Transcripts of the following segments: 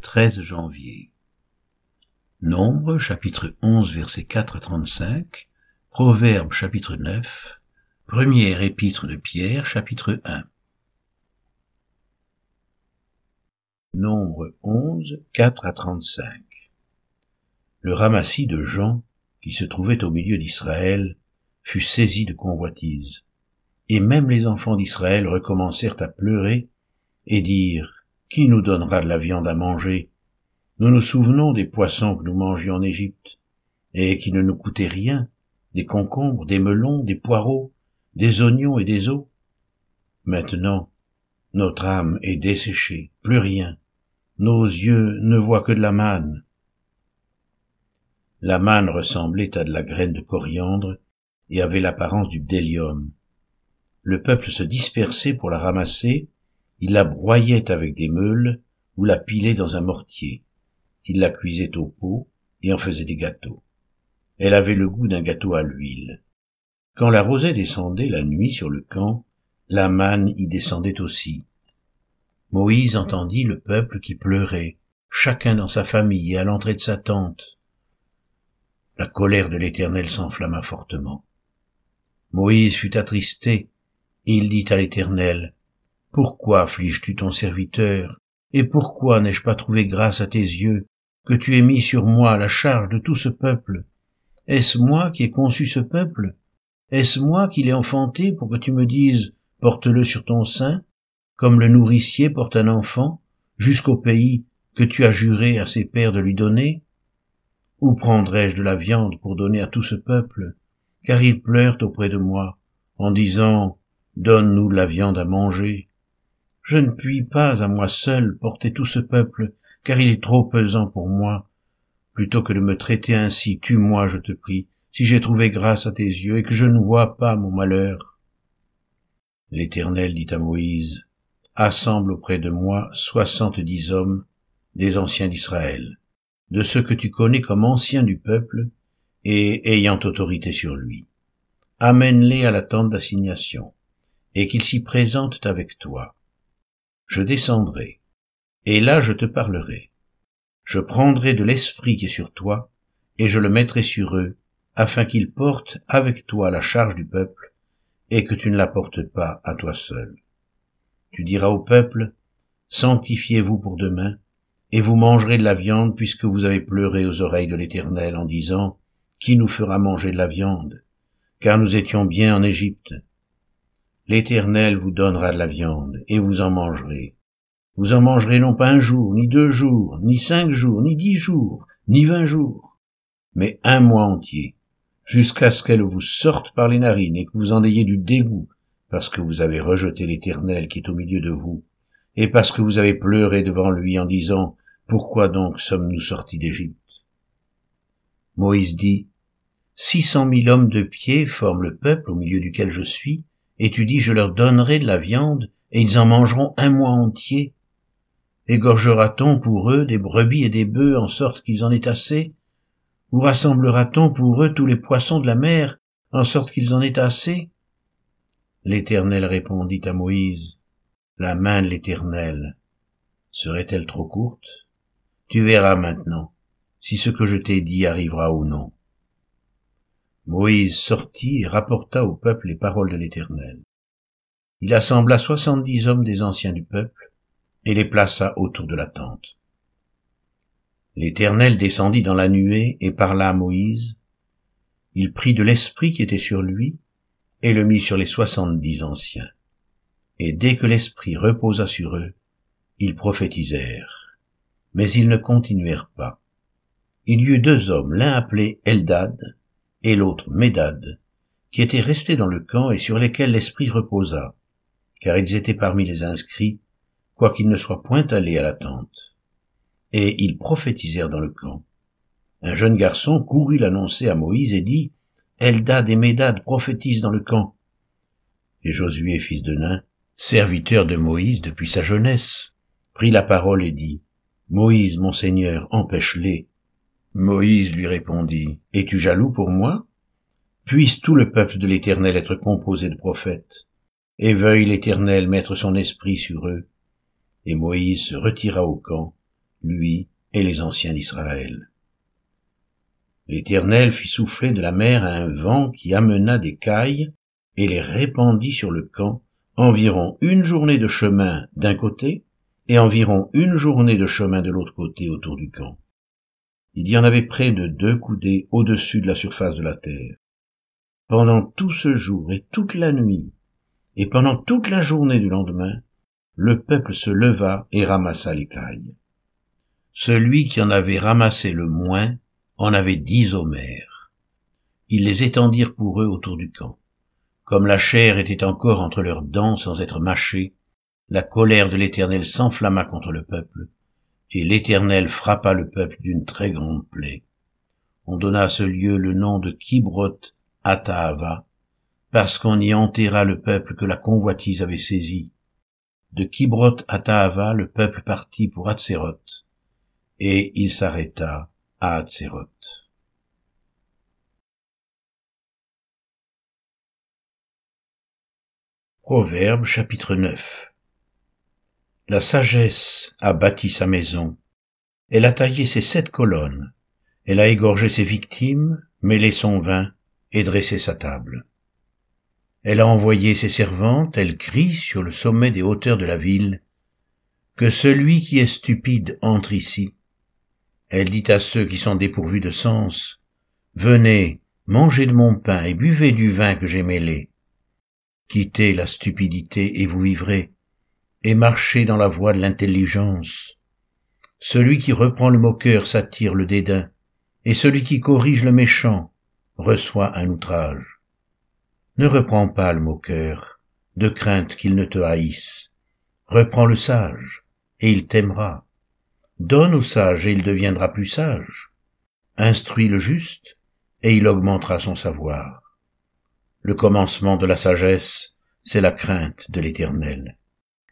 13 janvier. Nombre chapitre 11 verset 4 à 35, Proverbe chapitre 9, Première épître de Pierre chapitre 1. Nombre 11, 4 à 35. Le ramassis de Jean, qui se trouvait au milieu d'Israël, fut saisi de convoitise. Et même les enfants d'Israël recommencèrent à pleurer et dire qui nous donnera de la viande à manger? Nous nous souvenons des poissons que nous mangions en Égypte, et qui ne nous coûtaient rien, des concombres, des melons, des poireaux, des oignons et des os. Maintenant, notre âme est desséchée, plus rien. Nos yeux ne voient que de la manne. La manne ressemblait à de la graine de coriandre et avait l'apparence du bdellium. Le peuple se dispersait pour la ramasser il la broyait avec des meules ou la pilait dans un mortier. Il la cuisait au pot et en faisait des gâteaux. Elle avait le goût d'un gâteau à l'huile. Quand la rosée descendait la nuit sur le camp, la manne y descendait aussi. Moïse entendit le peuple qui pleurait, chacun dans sa famille et à l'entrée de sa tente. La colère de l'Éternel s'enflamma fortement. Moïse fut attristé, et il dit à l'Éternel, pourquoi affliges-tu ton serviteur? Et pourquoi n'ai-je pas trouvé grâce à tes yeux que tu aies mis sur moi la charge de tout ce peuple? Est-ce moi qui ai conçu ce peuple? Est-ce moi qui l'ai enfanté pour que tu me dises porte-le sur ton sein, comme le nourricier porte un enfant, jusqu'au pays que tu as juré à ses pères de lui donner? Où prendrai-je de la viande pour donner à tout ce peuple? Car ils pleurent auprès de moi, en disant Donne-nous de la viande à manger. Je ne puis pas à moi seul porter tout ce peuple, car il est trop pesant pour moi. Plutôt que de me traiter ainsi, tue-moi, je te prie, si j'ai trouvé grâce à tes yeux et que je ne vois pas mon malheur. L'Éternel dit à Moïse, Assemble auprès de moi soixante-dix hommes, des anciens d'Israël, de ceux que tu connais comme anciens du peuple, et ayant autorité sur lui. Amène-les à la tente d'assignation, et qu'ils s'y présentent avec toi je descendrai, et là je te parlerai. Je prendrai de l'esprit qui est sur toi, et je le mettrai sur eux, afin qu'ils portent avec toi la charge du peuple, et que tu ne la portes pas à toi seul. Tu diras au peuple, Sanctifiez-vous pour demain, et vous mangerez de la viande puisque vous avez pleuré aux oreilles de l'Éternel en disant, Qui nous fera manger de la viande? Car nous étions bien en Égypte, L'Éternel vous donnera de la viande, et vous en mangerez. Vous en mangerez non pas un jour, ni deux jours, ni cinq jours, ni dix jours, ni vingt jours, mais un mois entier, jusqu'à ce qu'elle vous sorte par les narines et que vous en ayez du dégoût, parce que vous avez rejeté l'Éternel qui est au milieu de vous, et parce que vous avez pleuré devant lui en disant, Pourquoi donc sommes-nous sortis d'Égypte? Moïse dit, Six cent mille hommes de pied forment le peuple au milieu duquel je suis, et tu dis je leur donnerai de la viande, et ils en mangeront un mois entier. Égorgera-t-on pour eux des brebis et des bœufs en sorte qu'ils en aient assez? Ou rassemblera-t-on pour eux tous les poissons de la mer en sorte qu'ils en aient assez? L'Éternel répondit à Moïse, La main de l'Éternel serait-elle trop courte? Tu verras maintenant si ce que je t'ai dit arrivera ou non. Moïse sortit et rapporta au peuple les paroles de l'Éternel. Il assembla soixante-dix hommes des anciens du peuple et les plaça autour de la tente. L'Éternel descendit dans la nuée et parla à Moïse. Il prit de l'esprit qui était sur lui et le mit sur les soixante-dix anciens. Et dès que l'esprit reposa sur eux, ils prophétisèrent. Mais ils ne continuèrent pas. Il y eut deux hommes, l'un appelé Eldad et l'autre Médad, qui étaient restés dans le camp et sur lesquels l'Esprit reposa, car ils étaient parmi les inscrits, quoiqu'ils ne soient point allés à la tente. Et ils prophétisèrent dans le camp. Un jeune garçon courut l'annoncer à Moïse et dit, Eldad et Médad prophétisent dans le camp. Et Josué, fils de Nain, serviteur de Moïse depuis sa jeunesse, prit la parole et dit, Moïse, mon Seigneur, empêche-les, Moïse lui répondit, Es-tu jaloux pour moi? Puisse tout le peuple de l'Éternel être composé de prophètes, et veuille l'Éternel mettre son esprit sur eux. Et Moïse se retira au camp, lui et les anciens d'Israël. L'Éternel fit souffler de la mer un vent qui amena des cailles et les répandit sur le camp, environ une journée de chemin d'un côté et environ une journée de chemin de l'autre côté autour du camp. Il y en avait près de deux coudées au-dessus de la surface de la terre. Pendant tout ce jour et toute la nuit, et pendant toute la journée du lendemain, le peuple se leva et ramassa les cailles. Celui qui en avait ramassé le moins en avait dix homères. Ils les étendirent pour eux autour du camp. Comme la chair était encore entre leurs dents sans être mâchée, la colère de l'Éternel s'enflamma contre le peuple, et l'Éternel frappa le peuple d'une très grande plaie. On donna à ce lieu le nom de Kibroth Ataava, parce qu'on y enterra le peuple que la convoitise avait saisi. De Kibroth Ataava, le peuple partit pour Hatzeroth, et il s'arrêta à Hatzeroth. Proverbe chapitre 9 la sagesse a bâti sa maison, elle a taillé ses sept colonnes, elle a égorgé ses victimes, mêlé son vin et dressé sa table. Elle a envoyé ses servantes, elle crie sur le sommet des hauteurs de la ville, que celui qui est stupide entre ici. Elle dit à ceux qui sont dépourvus de sens, Venez, mangez de mon pain et buvez du vin que j'ai mêlé. Quittez la stupidité et vous vivrez et marcher dans la voie de l'intelligence. Celui qui reprend le moqueur s'attire le dédain, et celui qui corrige le méchant reçoit un outrage. Ne reprends pas le moqueur, de crainte qu'il ne te haïsse. Reprends le sage, et il t'aimera. Donne au sage, et il deviendra plus sage. Instruis le juste, et il augmentera son savoir. Le commencement de la sagesse, c'est la crainte de l'Éternel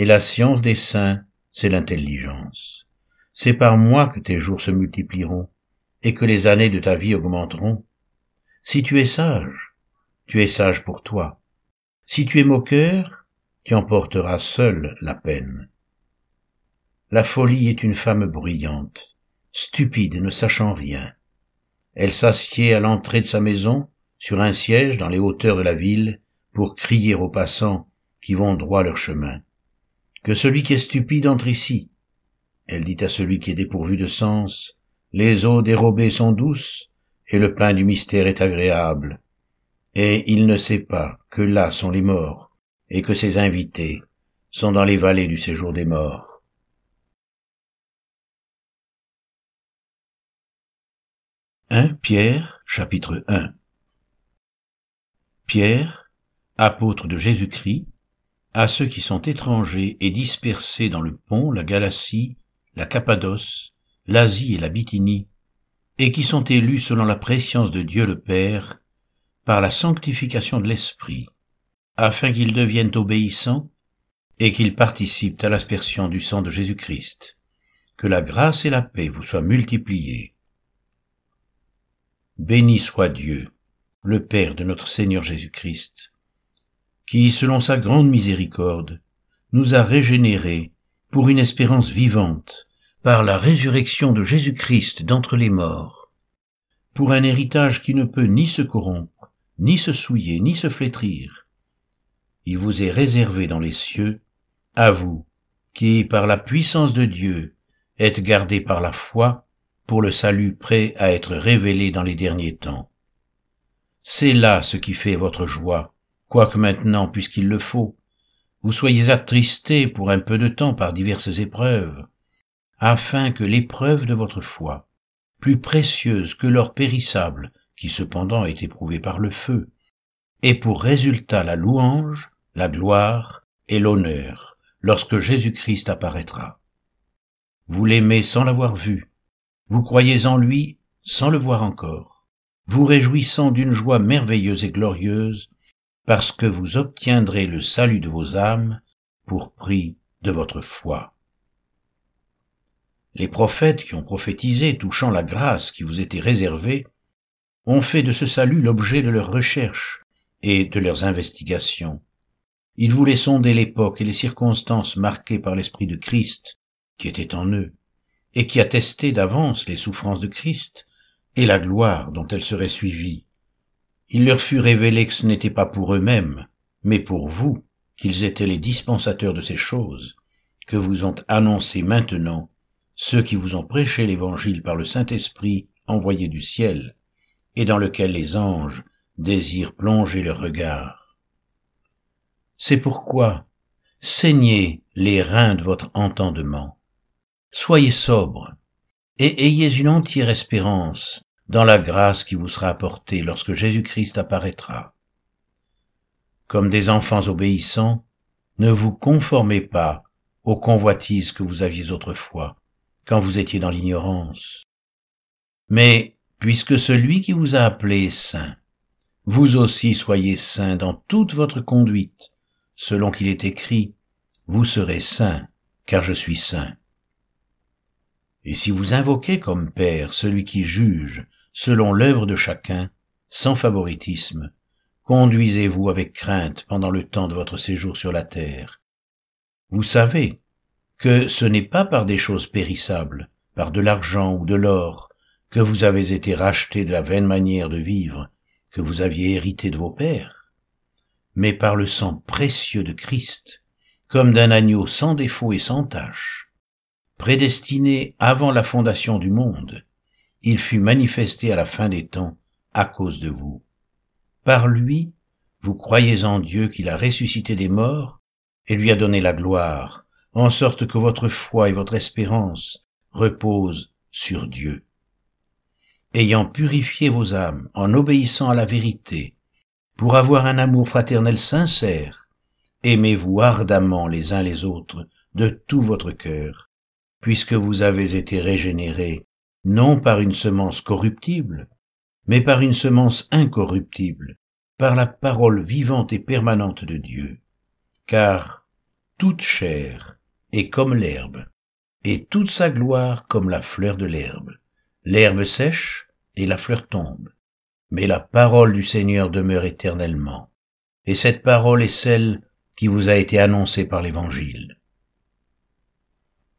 et la science des saints, c'est l'intelligence. C'est par moi que tes jours se multiplieront, et que les années de ta vie augmenteront. Si tu es sage, tu es sage pour toi. Si tu es moqueur, tu emporteras seul la peine. La folie est une femme bruyante, stupide ne sachant rien. Elle s'assied à l'entrée de sa maison, sur un siège dans les hauteurs de la ville, pour crier aux passants qui vont droit leur chemin que celui qui est stupide entre ici. Elle dit à celui qui est dépourvu de sens, les eaux dérobées sont douces, et le pain du mystère est agréable. Et il ne sait pas que là sont les morts, et que ses invités sont dans les vallées du séjour des morts. 1 Pierre chapitre 1 Pierre, apôtre de Jésus-Christ, à ceux qui sont étrangers et dispersés dans le pont, la Galatie, la Cappadoce, l'Asie et la Bithynie, et qui sont élus selon la préscience de Dieu le Père, par la sanctification de l'Esprit, afin qu'ils deviennent obéissants et qu'ils participent à l'aspersion du sang de Jésus-Christ. Que la grâce et la paix vous soient multipliées. Béni soit Dieu, le Père de notre Seigneur Jésus-Christ qui, selon sa grande miséricorde, nous a régénérés pour une espérance vivante, par la résurrection de Jésus-Christ d'entre les morts, pour un héritage qui ne peut ni se corrompre, ni se souiller, ni se flétrir. Il vous est réservé dans les cieux, à vous, qui, par la puissance de Dieu, êtes gardés par la foi pour le salut prêt à être révélé dans les derniers temps. C'est là ce qui fait votre joie, quoique maintenant, puisqu'il le faut, vous soyez attristés pour un peu de temps par diverses épreuves, afin que l'épreuve de votre foi, plus précieuse que l'or périssable, qui cependant est éprouvé par le feu, ait pour résultat la louange, la gloire et l'honneur lorsque Jésus-Christ apparaîtra. Vous l'aimez sans l'avoir vu, vous croyez en lui sans le voir encore, vous réjouissant d'une joie merveilleuse et glorieuse parce que vous obtiendrez le salut de vos âmes pour prix de votre foi. Les prophètes qui ont prophétisé touchant la grâce qui vous était réservée ont fait de ce salut l'objet de leurs recherches et de leurs investigations. Ils voulaient sonder l'époque et les circonstances marquées par l'Esprit de Christ qui était en eux, et qui attestait d'avance les souffrances de Christ et la gloire dont elles seraient suivies. Il leur fut révélé que ce n'était pas pour eux-mêmes, mais pour vous qu'ils étaient les dispensateurs de ces choses, que vous ont annoncé maintenant ceux qui vous ont prêché l'Évangile par le Saint-Esprit envoyé du ciel, et dans lequel les anges désirent plonger leur regard. C'est pourquoi saignez les reins de votre entendement, soyez sobre, et ayez une entière espérance dans la grâce qui vous sera apportée lorsque Jésus-Christ apparaîtra. Comme des enfants obéissants, ne vous conformez pas aux convoitises que vous aviez autrefois, quand vous étiez dans l'ignorance. Mais puisque celui qui vous a appelé est saint, vous aussi soyez saints dans toute votre conduite, selon qu'il est écrit, vous serez saints, car je suis saint. Et si vous invoquez comme Père celui qui juge selon l'œuvre de chacun, sans favoritisme, conduisez-vous avec crainte pendant le temps de votre séjour sur la terre. Vous savez que ce n'est pas par des choses périssables, par de l'argent ou de l'or, que vous avez été rachetés de la vaine manière de vivre que vous aviez hérité de vos pères, mais par le sang précieux de Christ, comme d'un agneau sans défaut et sans tache, prédestiné avant la fondation du monde, il fut manifesté à la fin des temps à cause de vous. Par lui, vous croyez en Dieu qu'il a ressuscité des morts et lui a donné la gloire, en sorte que votre foi et votre espérance reposent sur Dieu. Ayant purifié vos âmes en obéissant à la vérité, pour avoir un amour fraternel sincère, aimez-vous ardemment les uns les autres de tout votre cœur, puisque vous avez été régénérés, non par une semence corruptible, mais par une semence incorruptible, par la parole vivante et permanente de Dieu. Car toute chair est comme l'herbe, et toute sa gloire comme la fleur de l'herbe. L'herbe sèche et la fleur tombe, mais la parole du Seigneur demeure éternellement. Et cette parole est celle qui vous a été annoncée par l'Évangile.